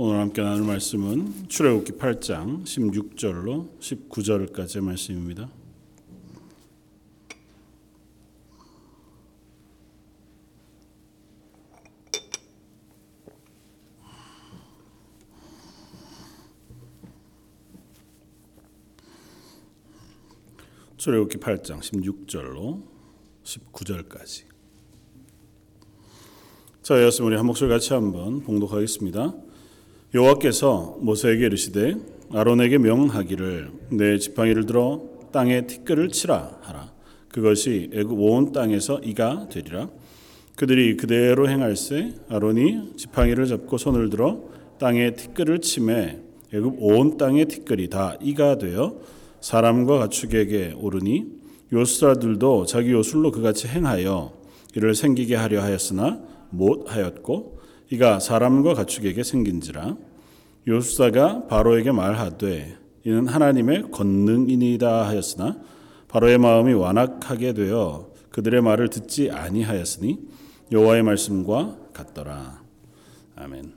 오늘 함께 나눌 말씀은 출애굽기 8장 16절로 19절까지의 말씀입니다. 출애굽기 8장 16절로 19절까지. 자, 이었으면 우리 한 목소리 같이 한번 봉독하겠습니다. 여호와께서 모세에게 이르시되 아론에게 명하기를 내 지팡이를 들어 땅에 티끌을 치라 하라. 그것이 애굽 온 땅에서 이가 되리라. 그들이 그대로 행할세 아론이 지팡이를 잡고 손을 들어 땅에 티끌을 치매 애굽 온 땅의 티끌이 다 이가 되어 사람과 가축에게 오르니 요술사들도 자기 요술로 그같이 행하여 이를 생기게 하려 하였으나 못하였고 이가 사람과 가축에게 생긴지라 요술사가 바로에게 말하되 이는 하나님의 권능이니이다 하였으나 바로의 마음이 완악하게 되어 그들의 말을 듣지 아니하였으니 여호와의 말씀과 같더라 아멘.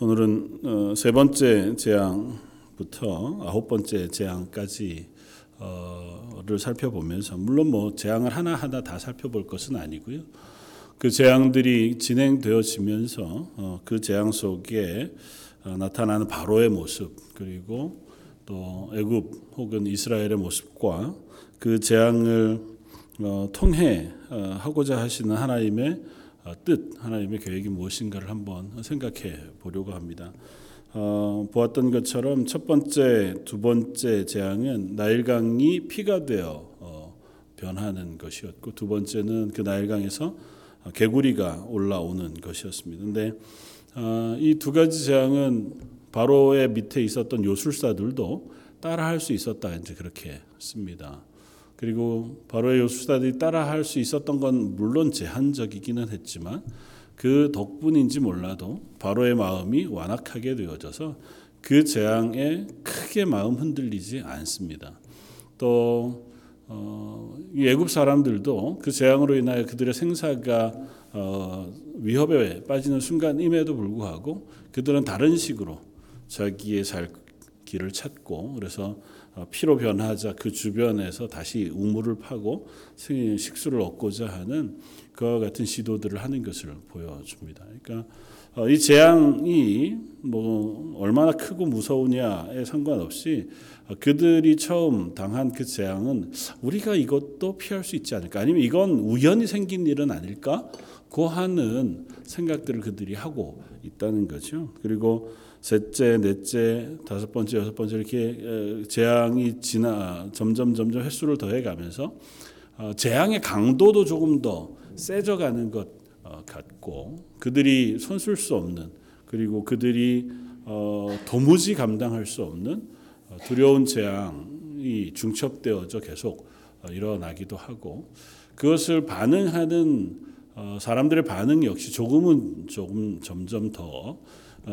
오늘은 어, 세 번째 재앙 부터 아홉 번째 재앙까지 를 살펴보면서 물론 뭐 재앙을 하나 하나 다 살펴볼 것은 아니고요. 그 재앙들이 진행되어지면서 어, 그 재앙 속에 어, 나타나는 바로의 모습 그리고 또 애굽 혹은 이스라엘의 모습과 그 재앙을 어, 통해 하고자 하시는 하나님의 뜻, 하나님의 계획이 무엇인가를 한번 생각해 보려고 합니다. 어, 보았던 것처럼 첫 번째, 두 번째 재앙은 나일강이 피가 되어 어, 변하는 것이었고 두 번째는 그 나일강에서 개구리가 올라오는 것이었습니다. 근데 어, 이두 가지 재앙은 바로의 밑에 있었던 요술사들도 따라할 수 있었다 이제 그렇게 씁니다. 그리고 바로의 요술사들이 따라할 수 있었던 건 물론 제한적이기는 했지만 그 덕분인지 몰라도 바로의 마음이 완악하게 되어져서 그 재앙에 크게 마음 흔들리지 않습니다. 또 어, 애굽 사람들도 그 재앙으로 인하여 그들의 생사가 어, 위협에 빠지는 순간임에도 불구하고 그들은 다른 식으로 자기의 살 길을 찾고 그래서 어, 피로 변하자 그 주변에서 다시 우물을 파고 식수를 얻고자 하는 그와 같은 시도들을 하는 것을 보여줍니다. 그러니까 어, 이 재앙이 뭐 얼마나 크고 무서우냐에 상관없이 어, 그들이 처음 당한 그 재앙은 우리가 이것도 피할 수 있지 않을까 아니면 이건 우연히 생긴 일은 아닐까 고 하는 생각들을 그들이 하고 있다는 거죠. 그리고 셋째, 넷째, 다섯 번째, 여섯 번째 이렇게 재앙이 지나 점점 점점 횟수를 더해 가면서 어, 재앙의 강도도 조금 더 세져 가는 것 어, 같고 그들이 손쓸 수 없는 그리고 그들이 어, 도무지 감당할 수 없는 두려운 재앙이 중첩되어져 계속 일어나기도 하고 그것을 반응하는 사람들의 반응 역시 조금은 조금 점점 더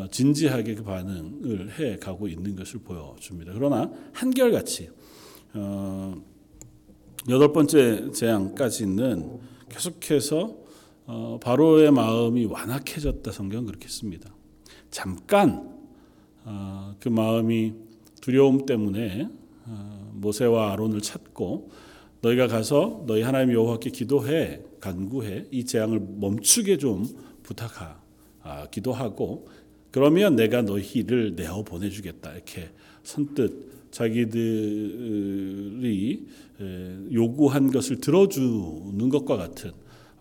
진지하게 그 반응을 해 가고 있는 것을 보여줍니다. 그러나 한결같이 여덟 번째 재앙까지는 계속해서 어, 바로의 마음이 완악해졌다 성경 그렇게 씁니다. 잠깐 어, 그 마음이 두려움 때문에 어, 모세와 아론을 찾고 너희가 가서 너희 하나님 여호와께 기도해 간구해 이 재앙을 멈추게 좀 부탁하 기도 하고 그러면 내가 너희를 내어 보내주겠다 이렇게 선뜻 자기들이 요구한 것을 들어주는 것과 같은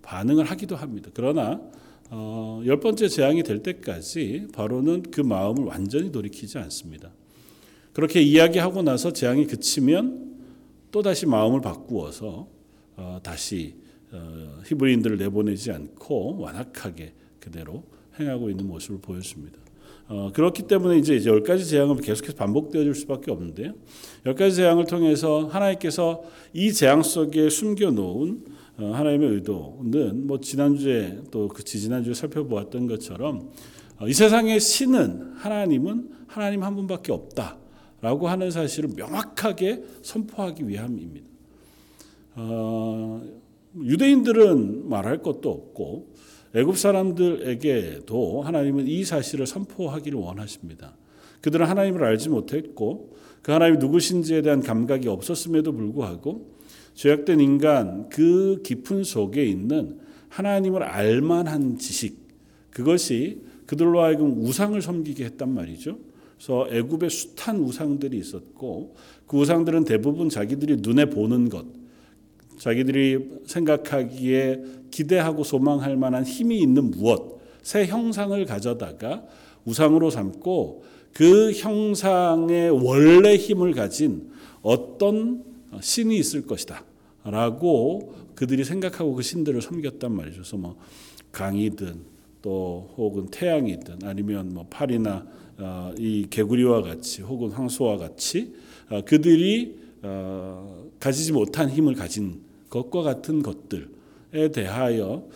반응을 하기도 합니다. 그러나 어, 열 번째 재앙이 될 때까지 바로는 그 마음을 완전히 돌이키지 않습니다. 그렇게 이야기하고 나서 재앙이 그치면 또 다시 마음을 바꾸어서 어, 다시 어, 히브리인들을 내보내지 않고 완악하게 그대로 행하고 있는 모습을 보여줍니다. 어, 그렇기 때문에 이제, 열 가지 재앙은 계속해서 반복되어질 수밖에 없는데요. 열 가지 재앙을 통해서 하나님께서 이 재앙 속에 숨겨놓은 어, 하나님의 의도는 뭐 지난주에 또 그 지지난주에 살펴보았던 것처럼 어, 이 세상의 신은 하나님은 하나님 한 분밖에 없다라고 하는 사실을 명확하게 선포하기 위함입니다. 어, 유대인들은 말할 것도 없고 애굽 사람들에게도 하나님은 이 사실을 선포하기를 원하십니다. 그들은 하나님을 알지 못했고 그 하나님이 누구신지에 대한 감각이 없었음에도 불구하고 죄악된 인간 그 깊은 속에 있는 하나님을 알만한 지식 그것이 그들로 하여금 우상을 섬기게 했단 말이죠. 그래서 애굽에 숱한 우상들이 있었고 그 우상들은 대부분 자기들이 눈에 보는 것, 자기들이 생각하기에 기대하고 소망할 만한 힘이 있는 무엇, 새 형상을 가져다가 우상으로 삼고 그 형상의 원래 힘을 가진 어떤 신이 있을 것이다. 라고 그들이 생각하고 그 신들을 섬겼단 말이죠. 그래서 뭐 강이든 또 혹은 태양이든 아니면 뭐 팔이나 어, 이 개구리와 같이 혹은 황소와 같이 어, 그들이 어, 가지지 못한 힘을 가진 것과 같은 것들에 대하여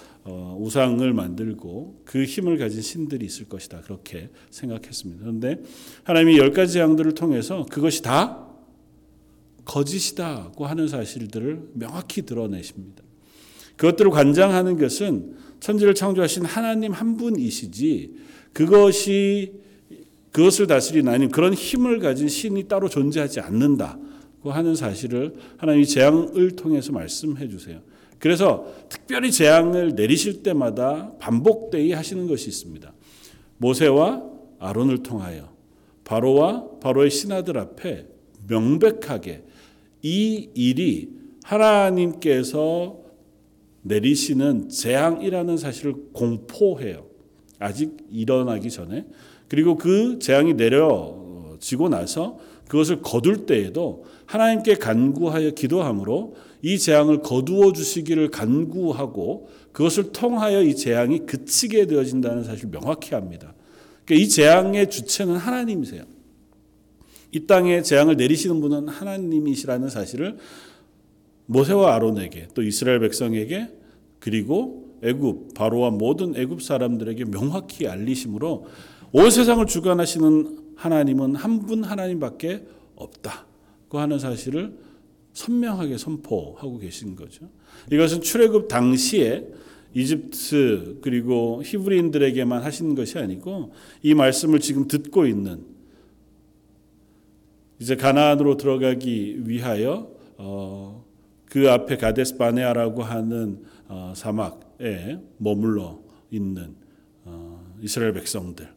우상을 만들고 그 힘을 가진 신들이 있을 것이다 그렇게 생각했습니다. 그런데 하나님이 열 가지 양들을 통해서 그것이 다 거짓이다고 하는 사실들을 명확히 드러내십니다. 그것들을 관장하는 것은 천지를 창조하신 하나님 한 분이시지 그것이 그것을 다스리는 아닌 그런 힘을 가진 신이 따로 존재하지 않는다고 하는 사실을 하나님이 재앙을 통해서 말씀해 주세요. 그래서 특별히 재앙을 내리실 때마다 반복되이 하시는 것이 있습니다. 모세와 아론을 통하여 바로와 바로의 신하들 앞에 명백하게 이 일이 하나님께서 내리시는 재앙이라는 사실을 공포해요. 아직 일어나기 전에. 그리고 그 재앙이 내려지고 나서 그것을 거둘 때에도 하나님께 간구하여 기도함으로 이 재앙을 거두어 주시기를 간구하고 그것을 통하여 이 재앙이 그치게 되어진다는 사실을 명확히 합니다. 그러니까 이 재앙의 주체는 하나님이세요. 이 땅에 재앙을 내리시는 분은 하나님이시라는 사실을 모세와 아론에게 또 이스라엘 백성에게 그리고 애굽 바로와 모든 애굽 사람들에게 명확히 알리심으로 온 세상을 주관하시는 하나님은 한 분 하나님밖에 없다고 하는 사실을 선명하게 선포하고 계신 거죠. 이것은 출애굽 당시에 이집트 그리고 히브리인들에게만 하신 것이 아니고 이 말씀을 지금 듣고 있는 이제 가나안으로 들어가기 위하여 어, 그 앞에 가데스 바네아라고 하는 어, 사막에 머물러 있는 어, 이스라엘 백성들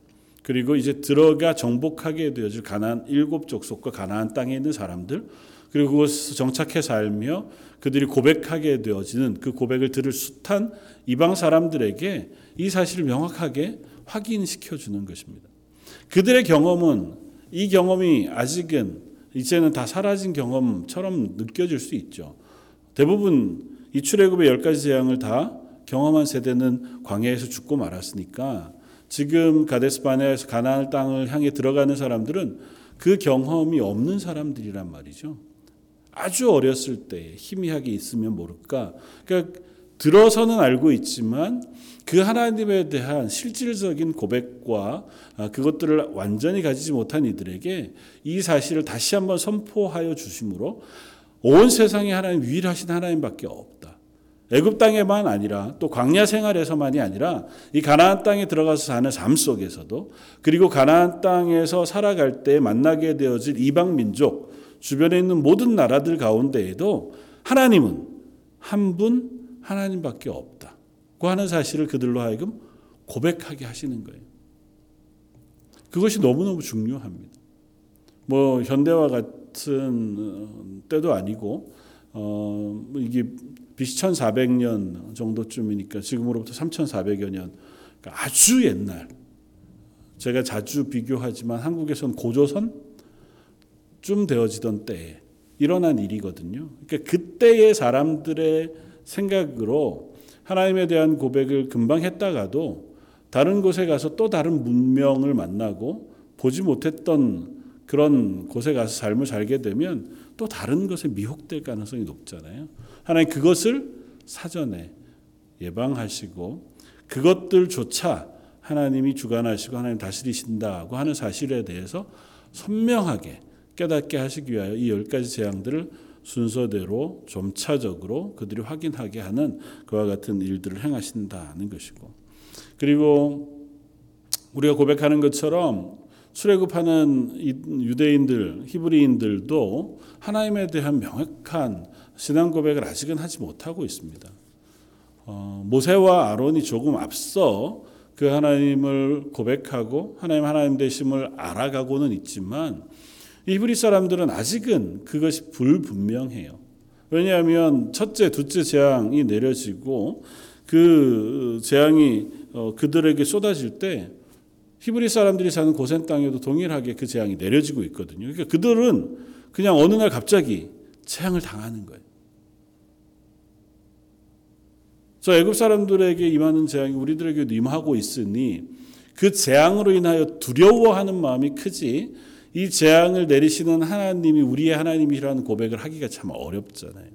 그리고 이제 들어가 정복하게 되어질 가나안 일곱 족속과 가나안 땅에 있는 사람들 그리고 그곳에서 정착해 살며 그들이 고백하게 되어지는 그 고백을 들을 숱한 이방 사람들에게 이 사실을 명확하게 확인시켜 주는 것입니다. 그들의 경험은 이 경험이 아직은 이제는 다 사라진 경험처럼 느껴질 수 있죠. 대부분 이 출애굽의 열 가지 재앙을 다 경험한 세대는 광야에서 죽고 말았으니까 지금 가데스 바네아에서 가나안 땅을 향해 들어가는 사람들은 그 경험이 없는 사람들이란 말이죠. 아주 어렸을 때 희미하게 있으면 모를까. 그러니까 들어서는 알고 있지만 그 하나님에 대한 실질적인 고백과 아, 그것들을 완전히 가지지 못한 이들에게 이 사실을 다시 한번 선포하여 주심으로 온 세상에 하나님 유일하신 하나님밖에 없다. 애굽 땅에만 아니라 또 광야 생활에서만이 아니라 이 가나안 땅에 들어가서 사는 삶 속에서도 그리고 가나안 땅에서 살아갈 때 만나게 되어질 이방 민족 주변에 있는 모든 나라들 가운데에도 하나님은 한 분 하나님밖에 없다고 하는 사실을 그들로 하여금 고백하게 하시는 거예요. 그것이 너무너무 중요합니다. 뭐 현대와 같은 어, 때도 아니고 어뭐 이게 BC 1400년 정도쯤이니까 지금으로부터 3400여 년 그러니까 아주 옛날 제가 자주 비교하지만 한국에선 고조선 쯤 되어지던 때에 일어난 일이거든요. 그러니까 그때의 사람들의 생각으로 하나님에 대한 고백을 금방 했다가도 다른 곳에 가서 또 다른 문명을 만나고 보지 못했던 그런 곳에 가서 삶을 살게 되면 또 다른 것에 미혹될 가능성이 높잖아요. 하나님 그것을 사전에 예방하시고 그것들조차 하나님이 주관하시고 하나님 다스리신다고 하는 사실에 대해서 선명하게 깨닫게 하시기 위하여 이 열 가지 재앙들을 순서대로 점차적으로 그들이 확인하게 하는 그와 같은 일들을 행하신다는 것이고 그리고 우리가 고백하는 것처럼 출애굽하는 유대인들, 히브리인들도 하나님에 대한 명확한 신앙 고백을 아직은 하지 못하고 있습니다. 어, 모세와 아론이 조금 앞서 그 하나님을 고백하고 하나님 하나님 되심을 알아가고는 있지만 이브리 사람들은 아직은 그것이 불분명해요. 왜냐하면 첫째, 둘째 재앙이 내려지고 그 재앙이 어, 그들에게 쏟아질 때 히브리 사람들이 사는 고센 땅에도 동일하게 그 재앙이 내려지고 있거든요. 그러니까 그들은 그냥 어느 날 갑자기 재앙을 당하는 거예요. 저 애굽 사람들에게 임하는 재앙이 우리들에게도 임하고 있으니 그 재앙으로 인하여 두려워하는 마음이 크지 이 재앙을 내리시는 하나님이 우리의 하나님이라는 고백을 하기가 참 어렵잖아요.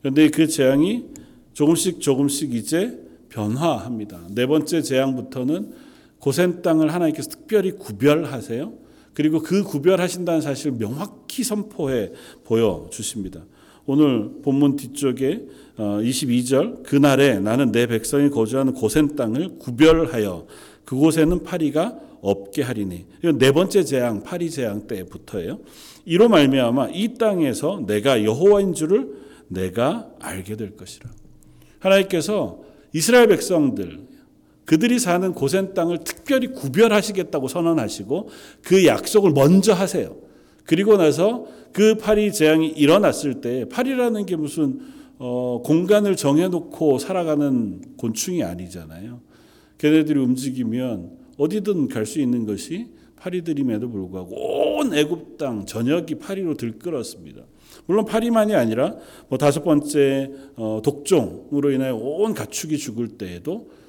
그런데 그 재앙이 조금씩 조금씩 이제 변화합니다. 네 번째 재앙부터는 고센 땅을 하나님께서 특별히 구별하세요. 그리고 그 구별하신다는 사실을 명확히 선포해 보여 주십니다. 오늘 본문 뒤쪽에 22절 어, 그날에 나는 내 백성이 거주하는 고센 땅을 구별하여 그곳에는 파리가 없게 하리니 이건 네 번째 재앙 파리 재앙 때부터예요. 이로 말미암아 이 땅에서 내가 여호와인 줄을 내가 알게 될 것이라. 하나님께서 이스라엘 백성들 그들이 사는 고센 땅을 특별히 구별하시겠다고 선언하시고 그 약속을 먼저 하세요. 그리고 나서 그 파리 재앙이 일어났을 때 파리라는 게 무슨 어, 공간을 정해놓고 살아가는 곤충이 아니잖아요. 걔네들이 움직이면 어디든 갈 수 있는 것이 파리들임에도 불구하고 온 애굽 땅 전역이 파리로 들끓었습니다. 물론 파리만이 아니라 뭐 다섯 번째 어, 독종으로 인하여 온 가축이 죽을 때에도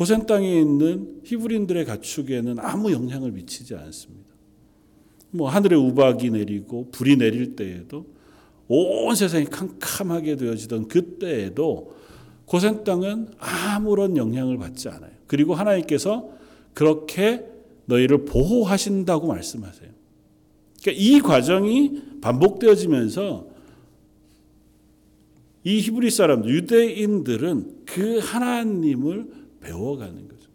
고센 땅에 있는 히브리인들의 가축에는 아무 영향을 미치지 않습니다. 뭐 하늘에 우박이 내리고 불이 내릴 때에도 온 세상이 캄캄하게 되어지던 그때에도 고센 땅은 아무런 영향을 받지 않아요. 그리고 하나님께서 그렇게 너희를 보호하신다고 말씀하세요. 그러니까 이 과정이 반복되어지면서 이 히브리 사람들, 유대인들은 그 하나님을 배워가는 거죠.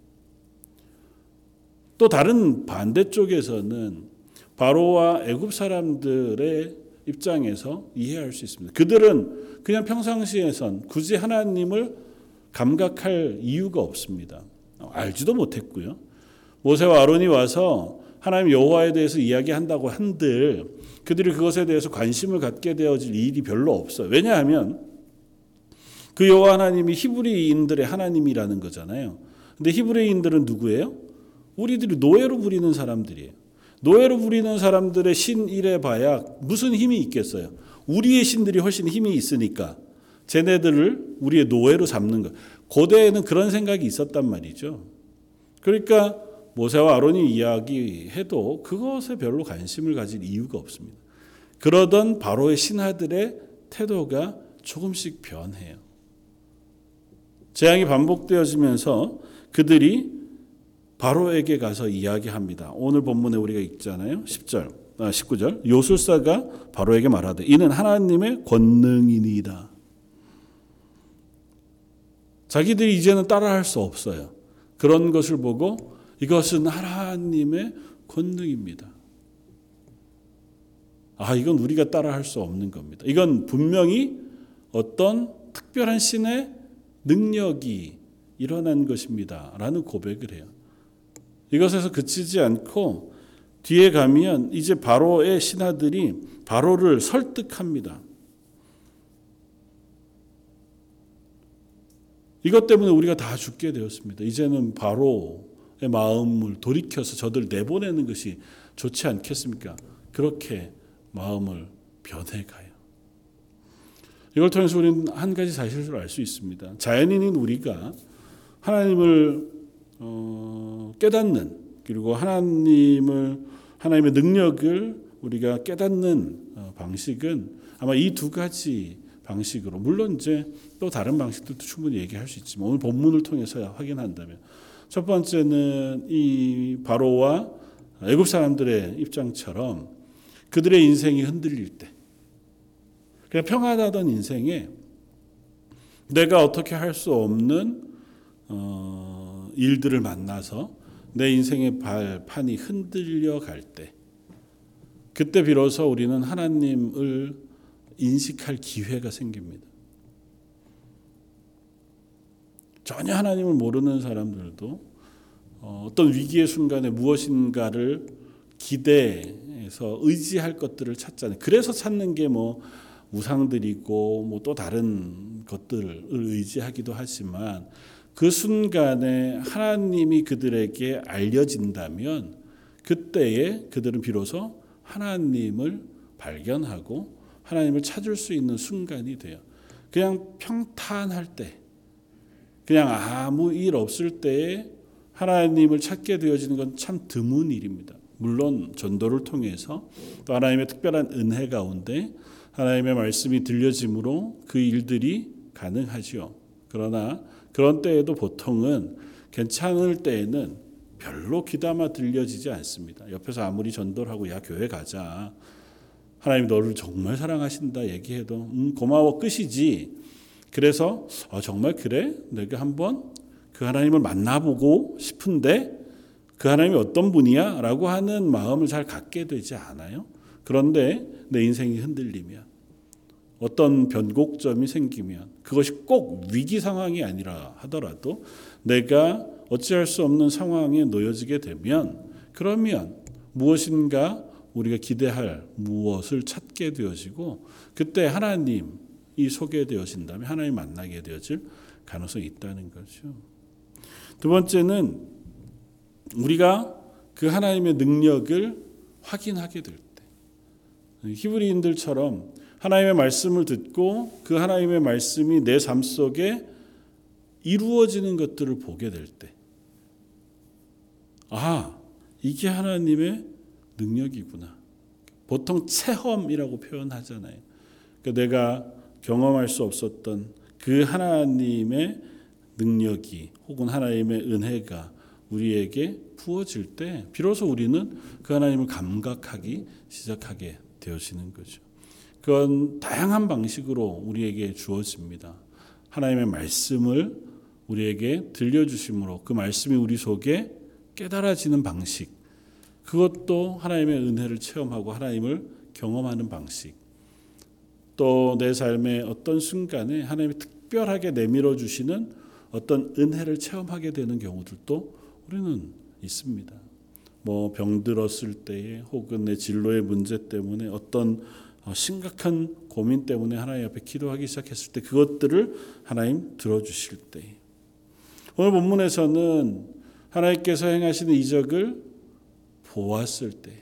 또 다른 반대쪽에서는 바로와 애굽 사람들의 입장에서 이해할 수 있습니다. 그들은 그냥 평상시에선 굳이 하나님을 감각할 이유가 없습니다. 알지도 못했고요. 모세와 아론이 와서 하나님 여호와에 대해서 이야기한다고 한들 그들이 그것에 대해서 관심을 갖게 되어질 일이 별로 없어요. 왜냐하면 그 여호와 하나님이 히브리인들의 하나님이라는 거잖아요. 근데 히브리인들은 누구예요? 우리들이 노예로 부리는 사람들이에요. 노예로 부리는 사람들의 신 이래 봐야 무슨 힘이 있겠어요? 우리의 신들이 훨씬 힘이 있으니까 쟤네들을 우리의 노예로 잡는 것. 고대에는 그런 생각이 있었단 말이죠. 그러니까 모세와 아론이 이야기해도 그것에 별로 관심을 가질 이유가 없습니다. 그러던 바로의 신하들의 태도가 조금씩 변해요. 재앙이 반복되어지면서 그들이 바로에게 가서 이야기합니다. 오늘 본문에 우리가 읽잖아요. 10절, 아, 19절. 요술사가 바로에게 말하되 이는 하나님의 권능이니이다. 자기들이 이제는 따라할 수 없어요. 그런 것을 보고 이것은 하나님의 권능입니다. 아, 이건 우리가 따라할 수 없는 겁니다. 이건 분명히 어떤 특별한 신의 능력이 일어난 것입니다. 라는 고백을 해요. 이것에서 그치지 않고 뒤에 가면 이제 바로의 신하들이 바로를 설득합니다. 이것 때문에 우리가 다 죽게 되었습니다. 이제는 바로의 마음을 돌이켜서 저들 내보내는 것이 좋지 않겠습니까? 그렇게 마음을 변해가요. 이걸 통해서 우리는 한 가지 사실을 알 수 있습니다. 자연인인 우리가 하나님을 어, 깨닫는 그리고 하나님을 하나님의 능력을 우리가 깨닫는 어, 방식은 아마 이 두 가지 방식으로 물론 이제 또 다른 방식들도 충분히 얘기할 수 있지만 오늘 본문을 통해서 확인한다면 첫 번째는 이 바로와 애굽 사람들의 입장처럼 그들의 인생이 흔들릴 때 그냥 평안하던 인생에 내가 어떻게 할 수 없는 어, 일들을 만나서 내 인생의 발판이 흔들려 갈 때, 그때 비로소 우리는 하나님을 인식할 기회가 생깁니다. 전혀 하나님을 모르는 사람들도 어, 어떤 위기의 순간에 무엇인가를 기대해서 의지할 것들을 찾잖아요. 그래서 찾는 게 뭐 우상들이고 뭐 또 다른 것들을 의지하기도 하지만 그 순간에 하나님이 그들에게 알려진다면 그때에 그들은 비로소 하나님을 발견하고 하나님을 찾을 수 있는 순간이 돼요. 그냥 평탄할 때, 그냥 아무 일 없을 때에 하나님을 찾게 되어지는 건 참 드문 일입니다. 물론 전도를 통해서 또 하나님의 특별한 은혜 가운데 하나님의 말씀이 들려짐으로 그 일들이 가능하지요. 그러나 그런 때에도 보통은 괜찮을 때에는 별로 귀담아 들려지지 않습니다. 옆에서 아무리 전도를 하고 야 교회 가자. 하나님 너를 정말 사랑하신다 얘기해도 음, 고마워 끝이지. 그래서 어, 정말 그래? 내가 한번 그 하나님을 만나보고 싶은데 그 하나님이 어떤 분이야? 라고 하는 마음을 잘 갖게 되지 않아요. 그런데 내 인생이 흔들리면 어떤 변곡점이 생기면 그것이 꼭 위기 상황이 아니라 하더라도 내가 어찌할 수 없는 상황에 놓여지게 되면 그러면 무엇인가 우리가 기대할 무엇을 찾게 되어지고 그때 하나님이 소개되어진다면 하나님 만나게 되어질 가능성이 있다는 거죠. 두 번째는 우리가 그 하나님의 능력을 확인하게 될 때. 히브리인들처럼 하나님의 말씀을 듣고 그 하나님의 말씀이 내 삶 속에 이루어지는 것들을 보게 될 때. 아, 이게 하나님의 능력이구나. 보통 체험이라고 표현하잖아요. 그러니까 내가 경험할 수 없었던 그 하나님의 능력이 혹은 하나님의 은혜가 우리에게 부어질 때 비로소 우리는 그 하나님을 감각하기 시작하게 되어지는 거죠. 그건 다양한 방식으로 우리에게 주어집니다. 하나님의 말씀을 우리에게 들려주심으로 그 말씀이 우리 속에 깨달아지는 방식, 그것도 하나님의 은혜를 체험하고 하나님을 경험하는 방식, 또 내 삶의 어떤 순간에 하나님이 특별하게 내밀어 주시는 어떤 은혜를 체험하게 되는 경우들도 우리는 있습니다. 뭐 병들었을 때에 혹은 내 진로의 문제 때문에 어떤 어, 심각한 고민 때문에 하나님 앞에 기도하기 시작했을 때 그것들을 하나님 들어주실 때. 오늘 본문에서는 하나님께서 행하시는 이적을 보았을 때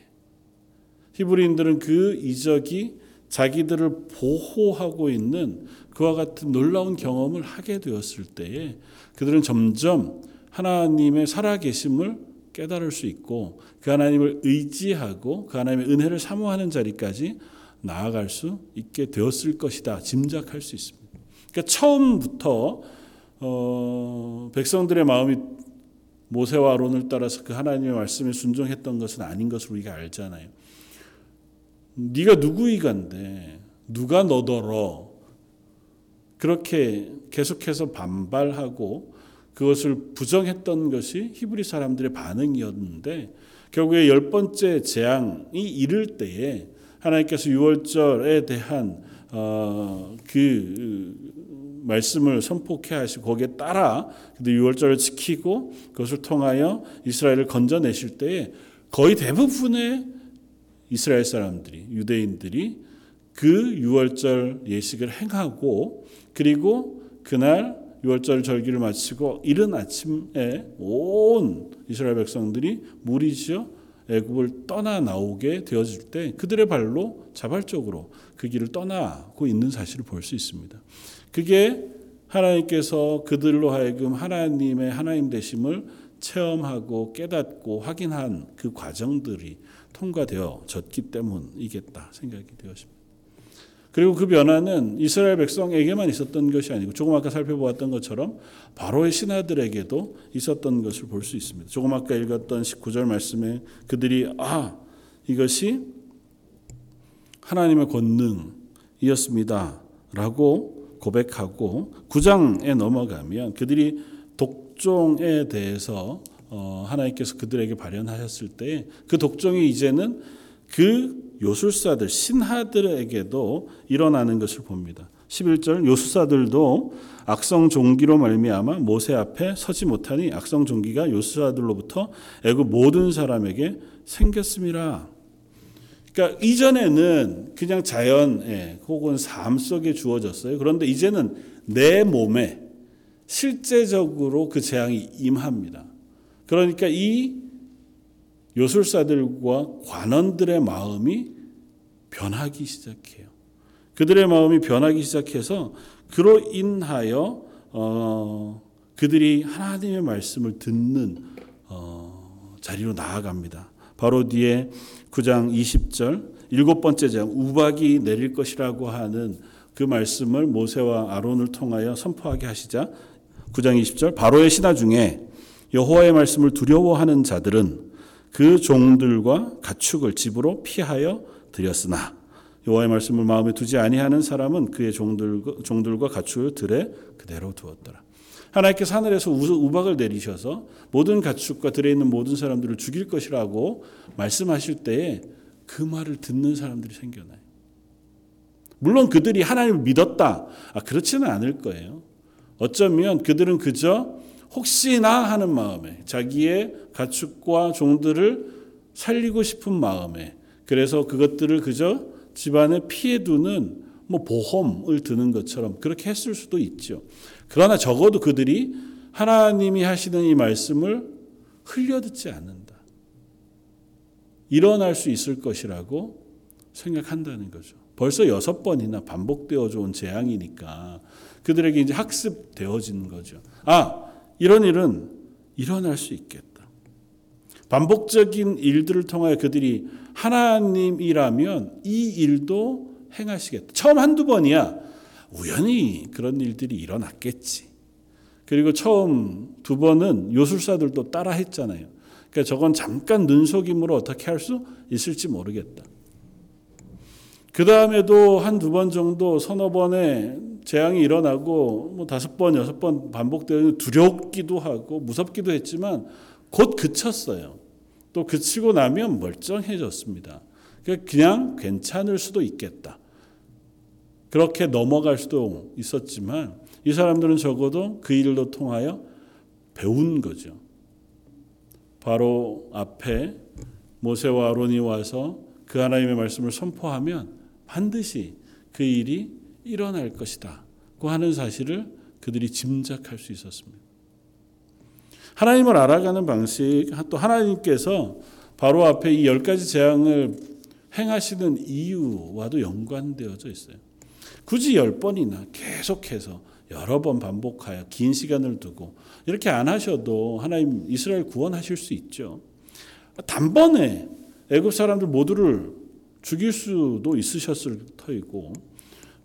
히브리인들은 그 이적이 자기들을 보호하고 있는 그와 같은 놀라운 경험을 하게 되었을 때에 그들은 점점 하나님의 살아계심을 깨달을 수 있고 그 하나님을 의지하고 그 하나님의 은혜를 사모하는 자리까지 나아갈 수 있게 되었을 것이다 짐작할 수 있습니다. 그러니까 처음부터 어, 백성들의 마음이 모세와 아론을 따라서 그 하나님의 말씀에 순종했던 것은 아닌 것을 우리가 알잖아요. 네가 누구이간데 누가 너더러 그렇게 계속해서 반발하고 그것을 부정했던 것이 히브리 사람들의 반응이었는데 결국에 열 번째 재앙이 이를 때에 하나님께서 유월절에 대한 어, 그 말씀을 선포케 하시고 거기에 따라 유월절을 지키고 그것을 통하여 이스라엘을 건져내실 때에 거의 대부분의 이스라엘 사람들이 유대인들이 그 유월절 예식을 행하고 그리고 그날 유월절 절기를 마치고 이른 아침에 온 이스라엘 백성들이 무리지어 애굽을 떠나 나오게 되어질 때 그들의 발로 자발적으로 그 길을 떠나고 있는 사실을 볼 수 있습니다. 그게 하나님께서 그들로 하여금 하나님의 하나님 되심을 체험하고 깨닫고 확인한 그 과정들이 통과되어졌기 때문이겠다 생각이 되었습니다. 그리고 그 변화는 이스라엘 백성에게만 있었던 것이 아니고 조금 아까 살펴보았던 것처럼 바로의 신하들에게도 있었던 것을 볼 수 있습니다. 조금 아까 읽었던 19절 말씀에 그들이 아 이것이 하나님의 권능이었습니다라고 고백하고 9장에 넘어가면 그들이 독 독종에 대해서 어, 하나님께서 그들에게 발현하셨을 때 그 독종이 이제는 그 요술사들 신하들에게도 일어나는 것을 봅니다. 11절 요술사들도 악성 종기로 말미암아 모세 앞에 서지 못하니 악성 종기가 요술사들로부터 애굽 모든 사람에게 생겼음이라. 그러니까 이전에는 그냥 자연에 혹은 삶 속에 주어졌어요. 그런데 이제는 내 몸에 실제적으로 그 재앙이 임합니다. 그러니까 이 요술사들과 관원들의 마음이 변하기 시작해요. 그들의 마음이 변하기 시작해서 그로 인하여 어, 그들이 하나님의 말씀을 듣는 어, 자리로 나아갑니다. 바로 뒤에 9장 20절 일곱 번째 장 우박이 내릴 것이라고 하는 그 말씀을 모세와 아론을 통하여 선포하게 하시자 9장 20절 바로의 신하 중에 여호와의 말씀을 두려워하는 자들은 그 종들과 가축을 집으로 피하여 들였으나 여호와의 말씀을 마음에 두지 아니하는 사람은 그의 종들, 종들과 가축을 들에 그대로 두었더라. 하나님께서 하늘에서 우박을 내리셔서 모든 가축과 들에 있는 모든 사람들을 죽일 것이라고 말씀하실 때에 그 말을 듣는 사람들이 생겨나요. 물론 그들이 하나님을 믿었다. 아, 그렇지는 않을 거예요. 어쩌면 그들은 그저 혹시나 하는 마음에 자기의 가축과 종들을 살리고 싶은 마음에 그래서 그것들을 그저 집안에 피해두는 뭐 보험을 드는 것처럼 그렇게 했을 수도 있죠. 그러나 적어도 그들이 하나님이 하시는 이 말씀을 흘려듣지 않는다. 일어날 수 있을 것이라고 생각한다는 거죠. 벌써 여섯 번이나 반복되어져 온 재앙이니까 그들에게 이제 학습되어진 거죠. 아, 이런 일은 일어날 수 있겠다. 반복적인 일들을 통하여 그들이 하나님이라면 이 일도 행하시겠다. 처음 한두 번이야. 우연히 그런 일들이 일어났겠지. 그리고 처음 두 번은 요술사들도 따라 했잖아요. 그러니까 저건 잠깐 눈속임으로 어떻게 할 수 있을지 모르겠다. 그 다음에도 한 두 번 정도 서너 번의 재앙이 일어나고 뭐 다섯 번, 여섯 번 반복되는 두렵기도 하고 무섭기도 했지만 곧 그쳤어요. 또 그치고 나면 멀쩡해졌습니다. 그러니까 그냥 괜찮을 수도 있겠다. 그렇게 넘어갈 수도 있었지만 이 사람들은 적어도 그 일로 통하여 배운 거죠. 바로 앞에 모세와 아론이 와서 그 하나님의 말씀을 선포하면 반드시 그 일이 일어날 것이다. 고 하는 사실을 그들이 짐작할 수 있었습니다. 하나님을 알아가는 방식, 또 하나님께서 바로 앞에 이 열 가지 재앙을 행하시는 이유와도 연관되어져 있어요. 굳이 열 번이나 계속해서 여러 번 반복하여 긴 시간을 두고 이렇게 안 하셔도 하나님 이스라엘 구원하실 수 있죠. 단번에 애굽 사람들 모두를 죽일 수도 있으셨을 터이고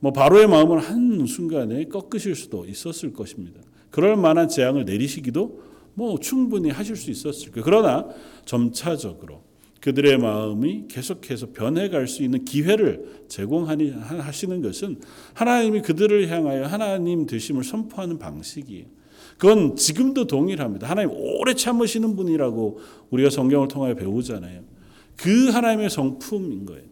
뭐 바로의 마음을 한 순간에 꺾으실 수도 있었을 것입니다. 그럴 만한 재앙을 내리시기도 뭐 충분히 하실 수 있었을 거예요. 그러나 점차적으로 그들의 마음이 계속해서 변해갈 수 있는 기회를 제공하시는 것은 하나님이 그들을 향하여 하나님 되심을 선포하는 방식이에요. 그건 지금도 동일합니다. 하나님 오래 참으시는 분이라고 우리가 성경을 통하여 배우잖아요. 그 하나님의 성품인 거예요.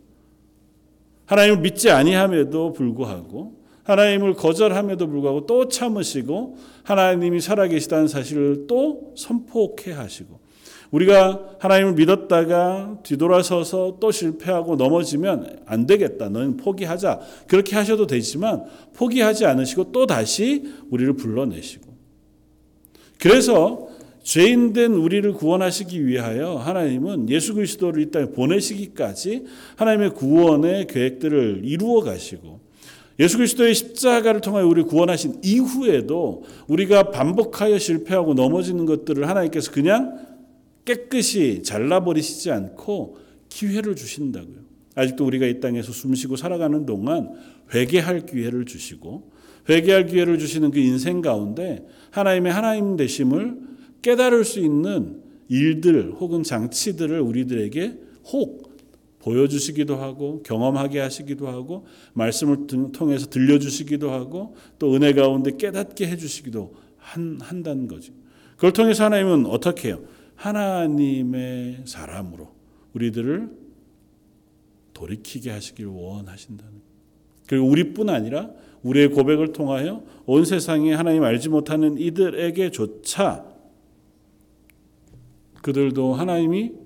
하나님을 믿지 아니함에도 불구하고 하나님을 거절함에도 불구하고 또 참으시고 하나님이 살아계시다는 사실을 또 선포케 하시고 우리가 하나님을 믿었다가 뒤돌아서서 또 실패하고 넘어지면 안 되겠다. 너는 포기하자. 그렇게 하셔도 되지만 포기하지 않으시고 또 다시 우리를 불러내시고 그래서 죄인된 우리를 구원하시기 위하여 하나님은 예수 그리스도를 이 땅에 보내시기까지 하나님의 구원의 계획들을 이루어 가시고 예수 그리스도의 십자가를 통하여 우리를 구원하신 이후에도 우리가 반복하여 실패하고 넘어지는 것들을 하나님께서 그냥 깨끗이 잘라버리시지 않고 기회를 주신다고요. 아직도 우리가 이 땅에서 숨쉬고 살아가는 동안 회개할 기회를 주시고 회개할 기회를 주시는 그 인생 가운데 하나님의 하나님 되심을 깨달을 수 있는 일들 혹은 장치들을 우리들에게 혹 보여주시기도 하고 경험하게 하시기도 하고 말씀을 통해서 들려주시기도 하고 또 은혜 가운데 깨닫게 해주시기도 한, 한다는 거죠. 그걸 통해서 하나님은 어떻게 해요? 하나님의 사람으로 우리들을 돌이키게 하시길 원하신다는 거예요. 그리고 우리뿐 아니라 우리의 고백을 통하여 온 세상에 하나님 알지 못하는 이들에게조차 그들도 하나님이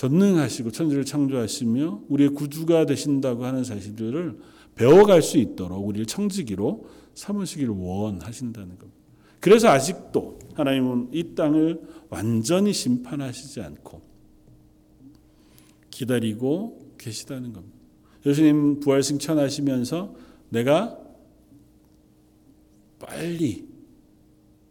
전능하시고 천지를 창조하시며 우리의 구주가 되신다고 하는 사실들을 배워갈 수 있도록 우리를 청지기로 삼으시기를 원하신다는 겁니다. 그래서 아직도 하나님은 이 땅을 완전히 심판하시지 않고 기다리고 계시다는 겁니다. 예수님 부활 승천하시면서 내가 빨리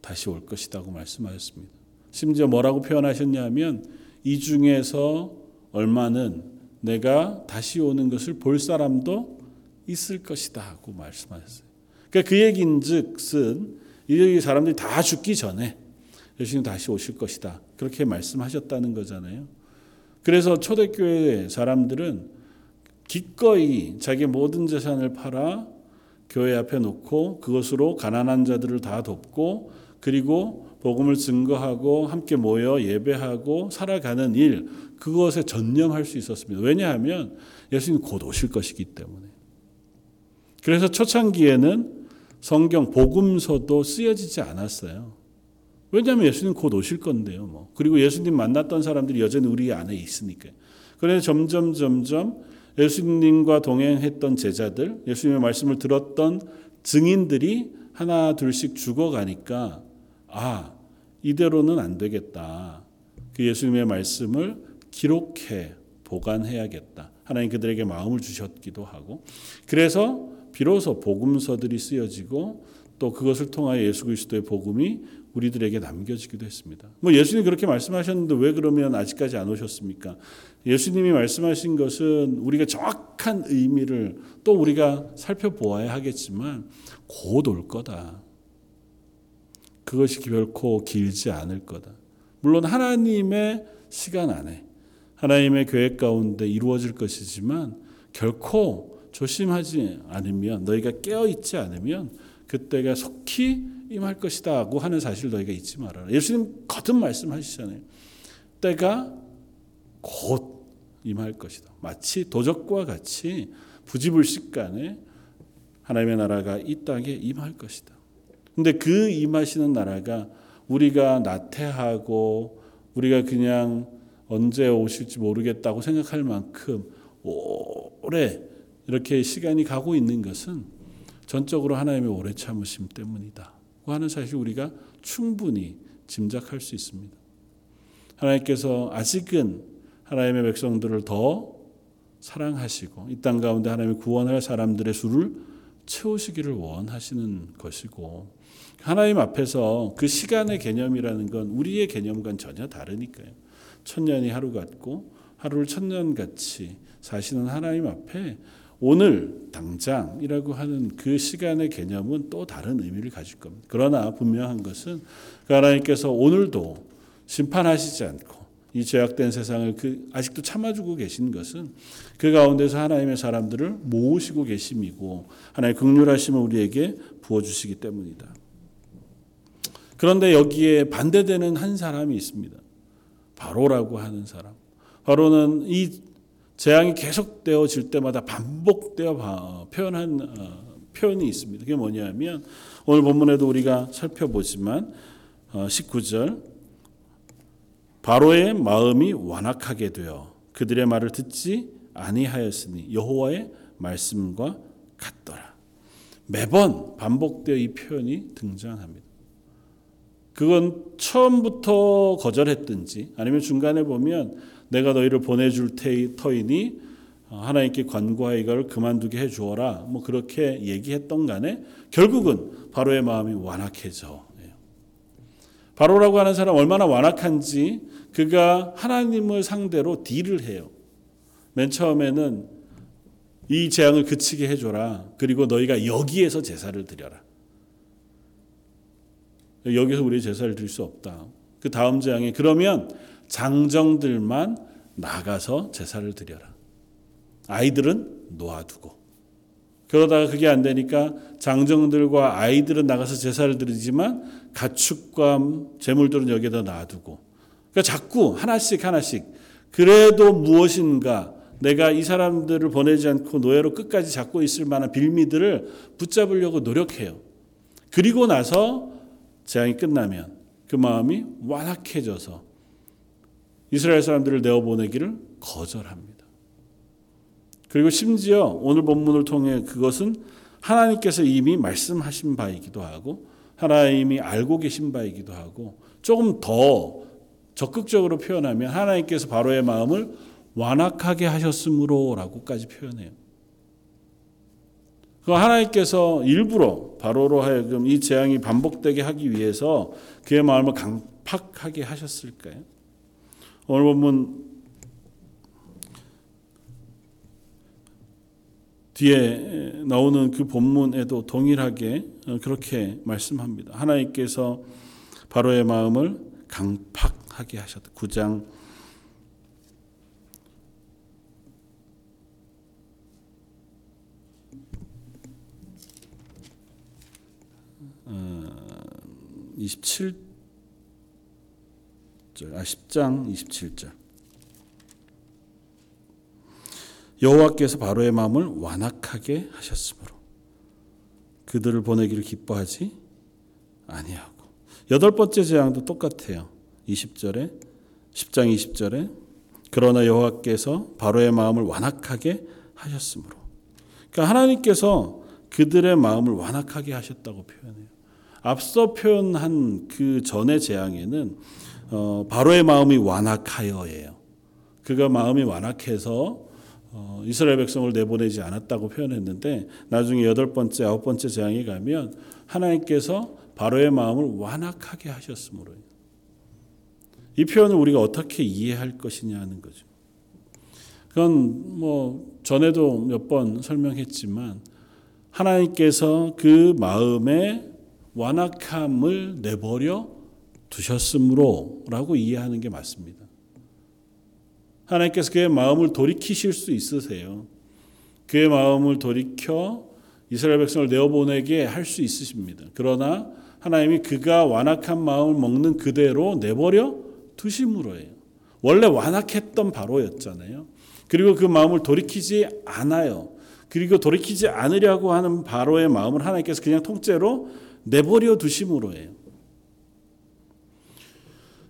다시 올 것이라고 말씀하셨습니다. 심지어 뭐라고 표현하셨냐면 이 중에서 얼마는 내가 다시 오는 것을 볼 사람도 있을 것이다 하고 말씀하셨어요. 그러니까 그 얘긴즉슨 이 사람들이 다 죽기 전에 예수님 다시 오실 것이다. 그렇게 말씀하셨다는 거잖아요. 그래서 초대교회 사람들은 기꺼이 자기 모든 재산을 팔아 교회 앞에 놓고 그것으로 가난한 자들을 다 돕고 그리고 복음을 증거하고 함께 모여 예배하고 살아가는 일 그것에 전념할 수 있었습니다. 왜냐하면 예수님 곧 오실 것이기 때문에. 그래서 초창기에는 성경 복음서도 쓰여지지 않았어요. 왜냐하면 예수님 곧 오실 건데요. 뭐. 그리고 예수님 만났던 사람들이 여전히 우리 안에 있으니까요. 그래서 점점 점점 예수님과 동행했던 제자들, 예수님의 말씀을 들었던 증인들이 하나 둘씩 죽어가니까 아 이대로는 안 되겠다. 그 예수님의 말씀을 기록해 보관해야겠다. 하나님 그들에게 마음을 주셨기도 하고 그래서 비로소 복음서들이 쓰여지고 또 그것을 통하여 예수 그리스도의 복음이 우리들에게 남겨지기도 했습니다. 뭐 예수님 그렇게 말씀하셨는데 왜 그러면 아직까지 안 오셨습니까? 예수님이 말씀하신 것은 우리가 정확한 의미를 또 우리가 살펴보아야 하겠지만 곧 올 거다. 그것이 결코 길지 않을 거다. 물론 하나님의 시간 안에 하나님의 계획 가운데 이루어질 것이지만 결코 조심하지 않으면 너희가 깨어 있지 않으면 그때가 속히 임할 것이다고 하는 사실 너희가 잊지 말아라. 예수님 거듭 말씀하시잖아요. 때가 곧 임할 것이다. 마치 도적과 같이 부지불식간에 하나님의 나라가 이 땅에 임할 것이다. 근데 그 임하시는 나라가 우리가 나태하고 우리가 그냥 언제 오실지 모르겠다고 생각할 만큼 오래 이렇게 시간이 가고 있는 것은 전적으로 하나님의 오래 참으심 때문이다. 하는 사실 우리가 충분히 짐작할 수 있습니다. 하나님께서 아직은 하나님의 백성들을 더 사랑하시고 이 땅 가운데 하나님의 구원할 사람들의 수를 채우시기를 원하시는 것이고 하나님 앞에서 그 시간의 개념이라는 건 우리의 개념과는 전혀 다르니까요. 천년이 하루 같고 하루를 천년 같이 사시는 하나님 앞에 오늘 당장이라고 하는 그 시간의 개념은 또 다른 의미를 가질 겁니다. 그러나 분명한 것은 그 하나님께서 오늘도 심판하시지 않고 이 죄악된 세상을 그 아직도 참아주고 계신 것은 그 가운데서 하나님의 사람들을 모으시고 계심이고 하나님의 극률하심을 우리에게 부어주시기 때문이다. 그런데 여기에 반대되는 한 사람이 있습니다. 바로라고 하는 사람. 바로는 이 재앙이 계속되어질 때마다 반복되어 표현한 어, 표현이 있습니다. 그게 뭐냐면 오늘 본문에도 우리가 살펴보지만 19절 어, 바로의 마음이 완악하게 되어 그들의 말을 듣지 아니하였으니 여호와의 말씀과 같더라. 매번 반복되어 이 표현이 등장합니다. 그건 처음부터 거절했든지 아니면 중간에 보면 내가 너희를 보내줄 터이니 어, 하나님께 관과하 이걸 그만두게 해 주어라. 뭐 그렇게 얘기했던 간에 결국은 바로의 마음이 완악해져. 바로라고 하는 사람 얼마나 완악한지 그가 하나님을 상대로 딜을 해요. 맨 처음에는 이 재앙을 그치게 해줘라. 그리고 너희가 여기에서 제사를 드려라. 여기서 우리 제사를 드릴 수 없다. 그 다음 재앙에 그러면 장정들만 나가서 제사를 드려라. 아이들은 놓아두고. 그러다가 그게 안 되니까 장정들과 아이들은 나가서 제사를 드리지만 가축과 재물들은 여기다 놔두고 그러니까 자꾸 하나씩 하나씩 그래도 무엇인가 내가 이 사람들을 보내지 않고 노예로 끝까지 잡고 있을 만한 빌미들을 붙잡으려고 노력해요. 그리고 나서 재앙이 끝나면 그 마음이 완악해져서 이스라엘 사람들을 내어 보내기를 거절합니다. 그리고 심지어 오늘 본문을 통해 그것은 하나님께서 이미 말씀하신 바이기도 하고 하나님이 알고 계신 바이기도 하고 조금 더 적극적으로 표현하면 하나님께서 바로의 마음을 완악하게 하셨으므로라고까지 표현해요. 그 하나님께서 일부러 바로로 하여금 이 재앙이 반복되게 하기 위해서 그의 마음을 강팍하게 하셨을까요? 오늘 본문 뒤에 나오는 그 본문에도 동일하게 그렇게 말씀합니다. 하나님께서 바로의 마음을 강팍하게 하셨다. 9장 어, 27절, 아 10장 27절. 여호와께서 바로의 마음을 완악하게 하셨으므로 그들을 보내기를 기뻐하지 아니하고 여덟 번째 재앙도 똑같아요. 20절에 10장 20절에 그러나 여호와께서 바로의 마음을 완악하게 하셨으므로 그러니까 하나님께서 그들의 마음을 완악하게 하셨다고 표현해요. 앞서 표현한 그 전의 재앙에는 어, 바로의 마음이 완악하여예요. 그가 마음이 완악해서 어, 이스라엘 백성을 내보내지 않았다고 표현했는데 나중에 여덟 번째, 아홉 번째 재앙에 가면 하나님께서 바로의 마음을 완악하게 하셨으므로 이 표현을 우리가 어떻게 이해할 것이냐 하는 거죠. 그건 뭐 전에도 몇 번 설명했지만 하나님께서 그 마음의 완악함을 내버려 두셨으므로라고 이해하는 게 맞습니다. 하나님께서 그의 마음을 돌이키실 수 있으세요. 그의 마음을 돌이켜 이스라엘 백성을 내어보내게 할 수 있으십니다. 그러나 하나님이 그가 완악한 마음을 먹는 그대로 내버려 두심으로예요. 원래 완악했던 바로였잖아요. 그리고 그 마음을 돌이키지 않아요. 그리고 돌이키지 않으려고 하는 바로의 마음을 하나님께서 그냥 통째로 내버려 두심으로예요.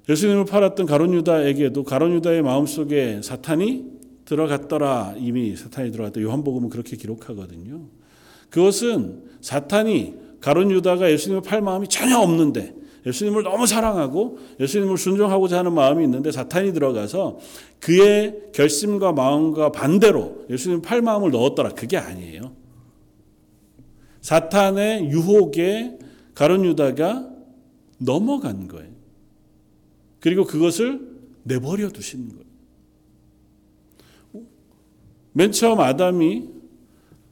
예수님을 팔았던 가론 유다에게도 가론 유다의 마음속에 사탄이 들어갔더라 이미 사탄이 들어갔다 요한복음은 그렇게 기록하거든요. 그것은 사탄이 가론 유다가 예수님을 팔 마음이 전혀 없는데 예수님을 너무 사랑하고 예수님을 순종하고자 하는 마음이 있는데 사탄이 들어가서 그의 결심과 마음과 반대로 예수님 팔 마음을 넣었더라 그게 아니에요. 사탄의 유혹에 가론 유다가 넘어간 거예요. 그리고 그것을 내버려 두시는 거예요. 맨 처음 아담이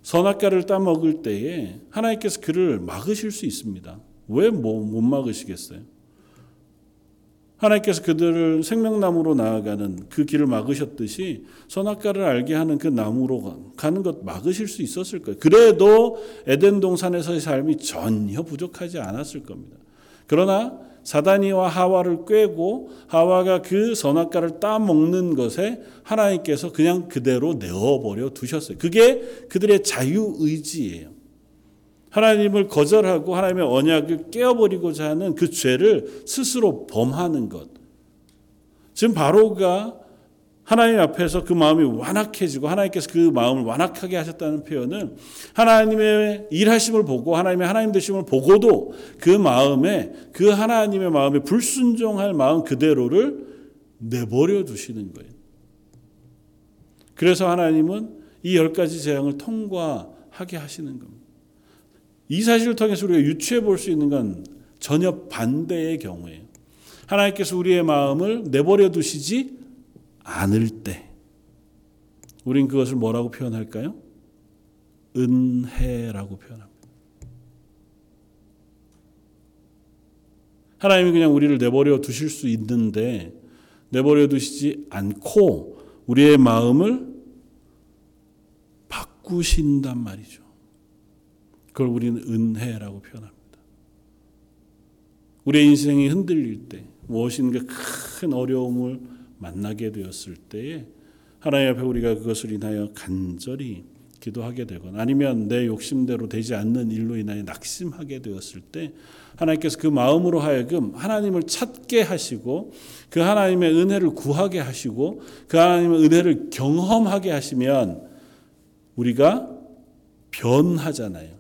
선악과를 따먹을 때에 하나님께서 그를 막으실 수 있습니다. 왜 못 막으시겠어요? 하나님께서 그들을 생명나무로 나아가는 그 길을 막으셨듯이 선악과를 알게 하는 그 나무로 가는 것 막으실 수 있었을 거예요. 그래도 에덴 동산에서의 삶이 전혀 부족하지 않았을 겁니다. 그러나 사다니와 하와를 꿰고 하와가 그 선악과를 따먹는 것에 하나님께서 그냥 그대로 내어버려 두셨어요. 그게 그들의 자유의지예요. 하나님을 거절하고 하나님의 언약을 깨어버리고자 하는 그 죄를 스스로 범하는 것. 지금 바로가 하나님 앞에서 그 마음이 완악해지고 하나님께서 그 마음을 완악하게 하셨다는 표현은 하나님의 일하심을 보고 하나님의 하나님 되심을 보고도 그 마음에 그 하나님의 마음에 불순종할 마음 그대로를 내버려 두시는 거예요. 그래서 하나님은 이 열 가지 재앙을 통과하게 하시는 겁니다. 이 사실을 통해서 우리가 유추해 볼 수 있는 건 전혀 반대의 경우예요. 하나님께서 우리의 마음을 내버려 두시지 않을 때 우린 그것을 뭐라고 표현할까요? 은혜라고 표현합니다. 하나님이 그냥 우리를 내버려 두실 수 있는데 내버려 두시지 않고 우리의 마음을 바꾸신단 말이죠. 그걸 우리는 은혜라고 표현합니다. 우리의 인생이 흔들릴 때 무엇인가 큰 어려움을 만나게 되었을 때에 하나님 앞에 우리가 그것을 인하여 간절히 기도하게 되거나 아니면 내 욕심대로 되지 않는 일로 인하여 낙심하게 되었을 때 하나님께서 그 마음으로 하여금 하나님을 찾게 하시고 그 하나님의 은혜를 구하게 하시고 그 하나님의 은혜를 경험하게 하시면 우리가 변하잖아요.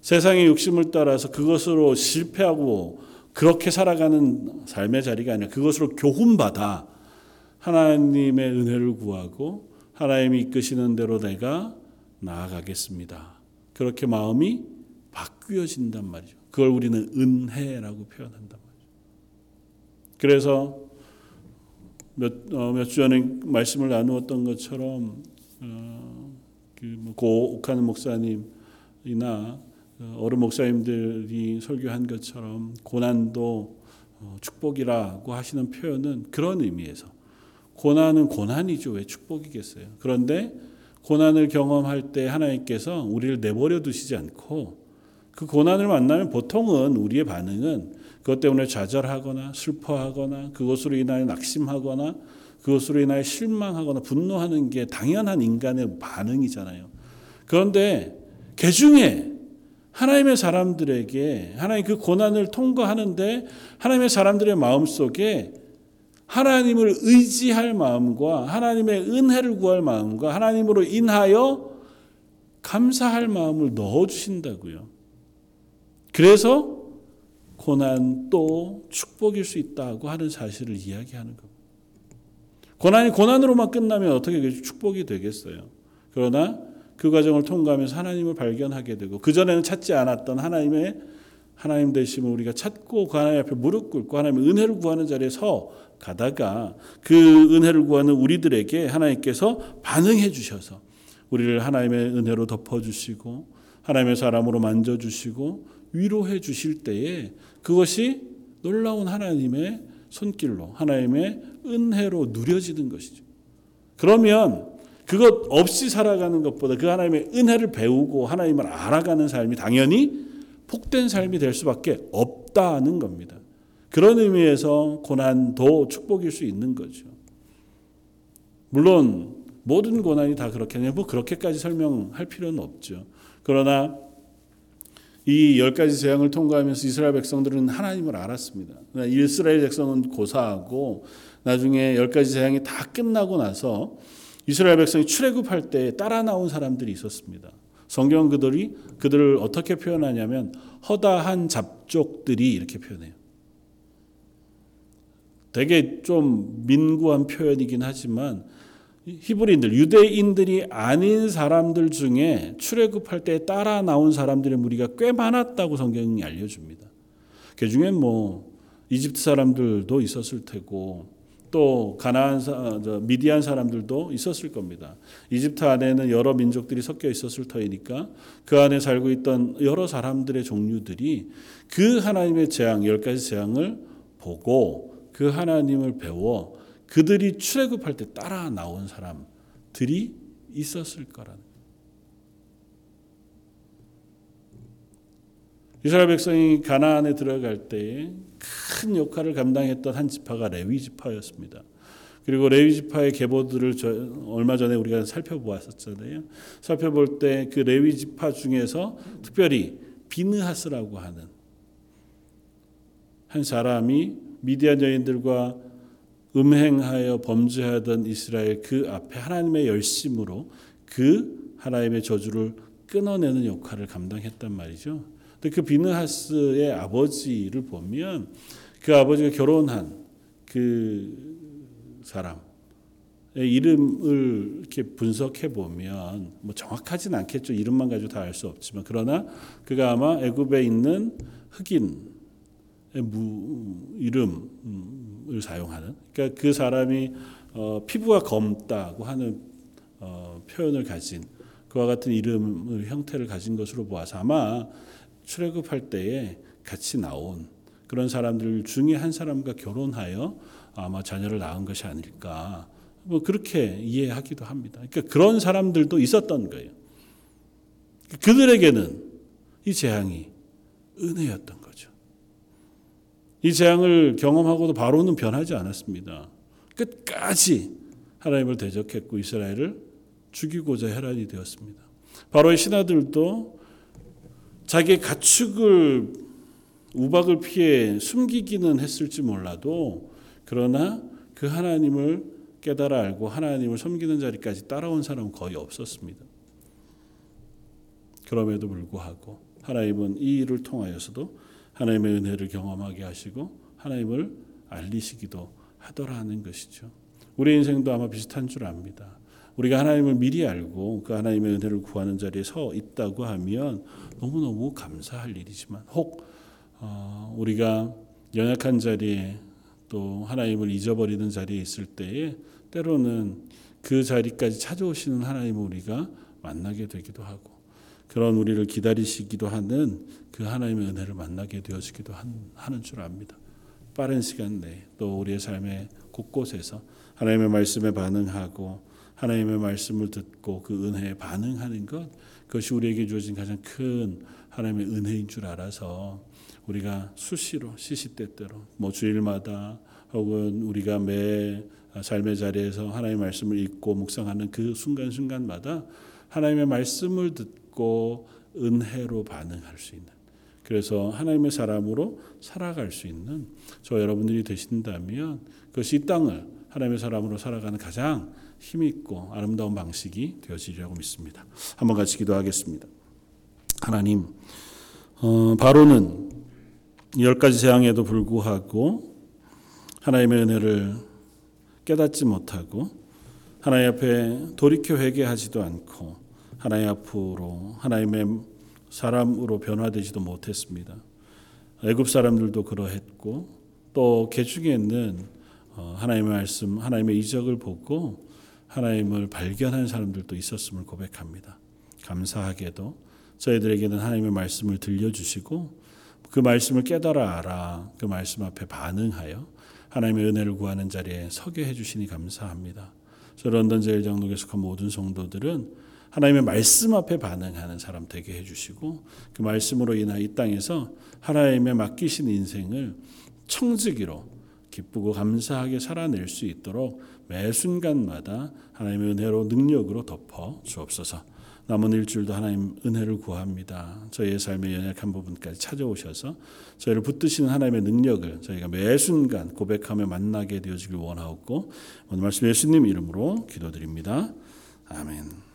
세상의 욕심을 따라서 그것으로 실패하고 그렇게 살아가는 삶의 자리가 아니라 그것으로 교훈받아 하나님의 은혜를 구하고 하나님이 이끄시는 대로 내가 나아가겠습니다. 그렇게 마음이 바뀌어진단 말이죠. 그걸 우리는 은혜라고 표현한단 말이죠. 그래서 몇, 어, 몇주 전에 말씀을 나누었던 것처럼 어, 그고 옥하는 목사님이나 어, 어른 목사님들이 설교한 것처럼 고난도 어, 축복이라고 하시는 표현은 그런 의미에서 고난은 고난이죠. 왜 축복이겠어요? 그런데 고난을 경험할 때 하나님께서 우리를 내버려 두시지 않고 그 고난을 만나면 보통은 우리의 반응은 그것 때문에 좌절하거나 슬퍼하거나 그것으로 인하여 낙심하거나 그것으로 인하여 실망하거나 분노하는 게 당연한 인간의 반응이잖아요. 그런데 개 중에 하나님의 사람들에게 하나님 그 고난을 통과하는데 하나님의 사람들의 마음 속에 하나님을 의지할 마음과 하나님의 은혜를 구할 마음과 하나님으로 인하여 감사할 마음을 넣어 주신다고요. 그래서 고난도 축복일 수 있다고 하는 사실을 이야기하는 겁니다. 고난이 고난으로만 끝나면 어떻게 축복이 되겠어요? 그러나 그 과정을 통과하면서 하나님을 발견하게 되고 그 전에는 찾지 않았던 하나님의 하나님 되심을 우리가 찾고 그 하나님 앞에 무릎 꿇고 하나님의 은혜를 구하는 자리에 서 가다가 그 은혜를 구하는 우리들에게 하나님께서 반응해 주셔서 우리를 하나님의 은혜로 덮어 주시고 하나님의 사람으로 만져 주시고 위로해 주실 때에 그것이 놀라운 하나님의 손길로 하나님의 은혜로 누려지는 것이죠. 그러면 그것 없이 살아가는 것보다 그 하나님의 은혜를 배우고 하나님을 알아가는 삶이 당연히 복된 삶이 될 수밖에 없다는 겁니다. 그런 의미에서 고난도 축복일 수 있는 거죠. 물론 모든 고난이 다 그렇게 뭐 그렇게까지 설명할 필요는 없죠. 그러나 이 열 가지 재앙을 통과하면서 이스라엘 백성들은 하나님을 알았습니다. 이스라엘 백성은 고사하고 나중에 열 가지 재앙이 다 끝나고 나서 이스라엘 백성이 출애굽할 때 따라 나온 사람들이 있었습니다. 성경 그들이 그들을 어떻게 표현하냐면 허다한 잡족들이 이렇게 표현해요. 되게 좀 민구한 표현이긴 하지만 히브리인들 유대인들이 아닌 사람들 중에 출애굽할 때 따라 나온 사람들의 무리가 꽤 많았다고 성경이 알려줍니다. 그 중에 뭐 이집트 사람들도 있었을 테고 또 가나안 미디안 사람들도 있었을 겁니다. 이집트 안에는 여러 민족들이 섞여 있었을 터이니까 그 안에 살고 있던 여러 사람들의 종류들이 그 하나님의 재앙 열 가지 재앙을 보고 그 하나님을 배워 그들이 출애굽할 때 따라 나온 사람들이 있었을 거라는 이스라엘 백성이 가나안에 들어갈 때에 큰 역할을 감당했던 한 지파가 레위 지파였습니다. 그리고 레위 지파의 계보들을 얼마 전에 우리가 살펴보았었잖아요. 살펴볼 때 그 레위 지파 중에서 특별히 비느하스라고 하는 한 사람이 미디안 여인들과 음행하여 범죄하던 이스라엘 그 앞에 하나님의 열심으로 그 하나님의 저주를 끊어내는 역할을 감당했단 말이죠. 근데 그 비느하스의 아버지를 보면 그 아버지가 결혼한 그 사람의 이름을 이렇게 분석해 보면 뭐 정확하진 않겠죠. 이름만 가지고 다 알 수 없지만 그러나 그가 아마 애굽에 있는 흑인 이름을 사용하는 그러니까 그 사람이 어, 피부가 검다고 하는 어, 표현을 가진 그와 같은 이름을 형태를 가진 것으로 보아서 아마 출애굽할 때에 같이 나온 그런 사람들 중에 한 사람과 결혼하여 아마 자녀를 낳은 것이 아닐까 뭐 그렇게 이해하기도 합니다. 그러니까 그런 사람들도 있었던 거예요. 그들에게는 이 재앙이 은혜였던 거죠. 이 재앙을 경험하고도 바로는 변하지 않았습니다. 끝까지 하나님을 대적했고 이스라엘을 죽이고자 혈안이 되었습니다. 바로의 신하들도 자기의 가축을 우박을 피해 숨기기는 했을지 몰라도 그러나 그 하나님을 깨달아 알고 하나님을 섬기는 자리까지 따라온 사람은 거의 없었습니다. 그럼에도 불구하고 하나님은 이 일을 통하여서도 하나님의 은혜를 경험하게 하시고 하나님을 알리시기도 하더라는 것이죠. 우리 인생도 아마 비슷한 줄 압니다. 우리가 하나님을 미리 알고 그 하나님의 은혜를 구하는 자리에 서 있다고 하면 너무너무 감사할 일이지만 혹 어, 우리가 연약한 자리에 또 하나님을 잊어버리는 자리에 있을 때에 때로는 그 자리까지 찾아오시는 하나님을 우리가 만나게 되기도 하고 그런 우리를 기다리시기도 하는 그 하나님의 은혜를 만나게 되어지기도 하는 줄 압니다. 빠른 시간 내에 또 우리의 삶의 곳곳에서 하나님의 말씀에 반응하고 하나님의 말씀을 듣고 그 은혜에 반응하는 것 그것이 우리에게 주어진 가장 큰 하나님의 은혜인 줄 알아서 우리가 수시로 시시때때로 뭐 주일마다 혹은 우리가 매 삶의 자리에서 하나님의 말씀을 읽고 묵상하는 그 순간순간마다 하나님의 말씀을 듣고 은혜로 반응할 수 있는 그래서 하나님의 사람으로 살아갈 수 있는 저 여러분들이 되신다면 그것이 이 땅을 하나님의 사람으로 살아가는 가장 힘있고 아름다운 방식이 되어지리라고 믿습니다. 한번 같이 기도하겠습니다. 하나님, 어, 바로는 열 가지 재앙에도 불구하고 하나님의 은혜를 깨닫지 못하고 하나님 앞에 돌이켜 회개하지도 않고 하나님 앞으로 하나님의 사람으로 변화되지도 못했습니다. 애굽 사람들도 그러했고 또 개중에는 어, 하나님의 말씀, 하나님의 이적을 보고 하나님을 발견한 사람들도 있었음을 고백합니다. 감사하게도 저희들에게는 하나님의 말씀을 들려주시고 그 말씀을 깨달아 알아 그 말씀 앞에 반응하여 하나님의 은혜를 구하는 자리에 서게 해주시니 감사합니다. 저 런던 제일장로교에 속한 모든 성도들은 하나님의 말씀 앞에 반응하는 사람 되게 해주시고 그 말씀으로 인하 이 땅에서 하나님의 맡기신 인생을 청지기로 기쁘고 감사하게 살아낼 수 있도록 매 순간마다 하나님의 은혜로 능력으로 덮어 주옵소서. 남은 일주일도 하나님 은혜를 구합니다. 저희의 삶의 연약한 부분까지 찾아오셔서 저희를 붙드시는 하나님의 능력을 저희가 매 순간 고백하며 만나게 되어지길 원하옵고 오늘 말씀 예수님 이름으로 기도드립니다. 아멘.